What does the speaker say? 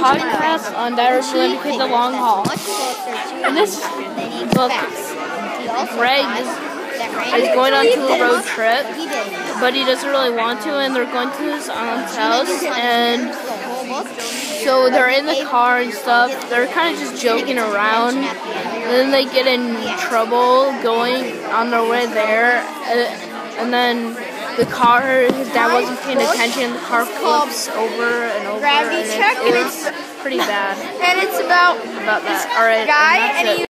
podcast on Divers Limited the Long Haul. And this book, Greg is, is going on to a road trip, but he doesn't really want to, and they're going to his aunt's house, and so they're in the car and stuff. They're kind of just joking around, and then they get in trouble going on their way there, and then the car, his dad wasn't paying attention, the car flips over and over. Gravity and check, it, and it was pretty bad And it's about about that. All right, guy, and and he.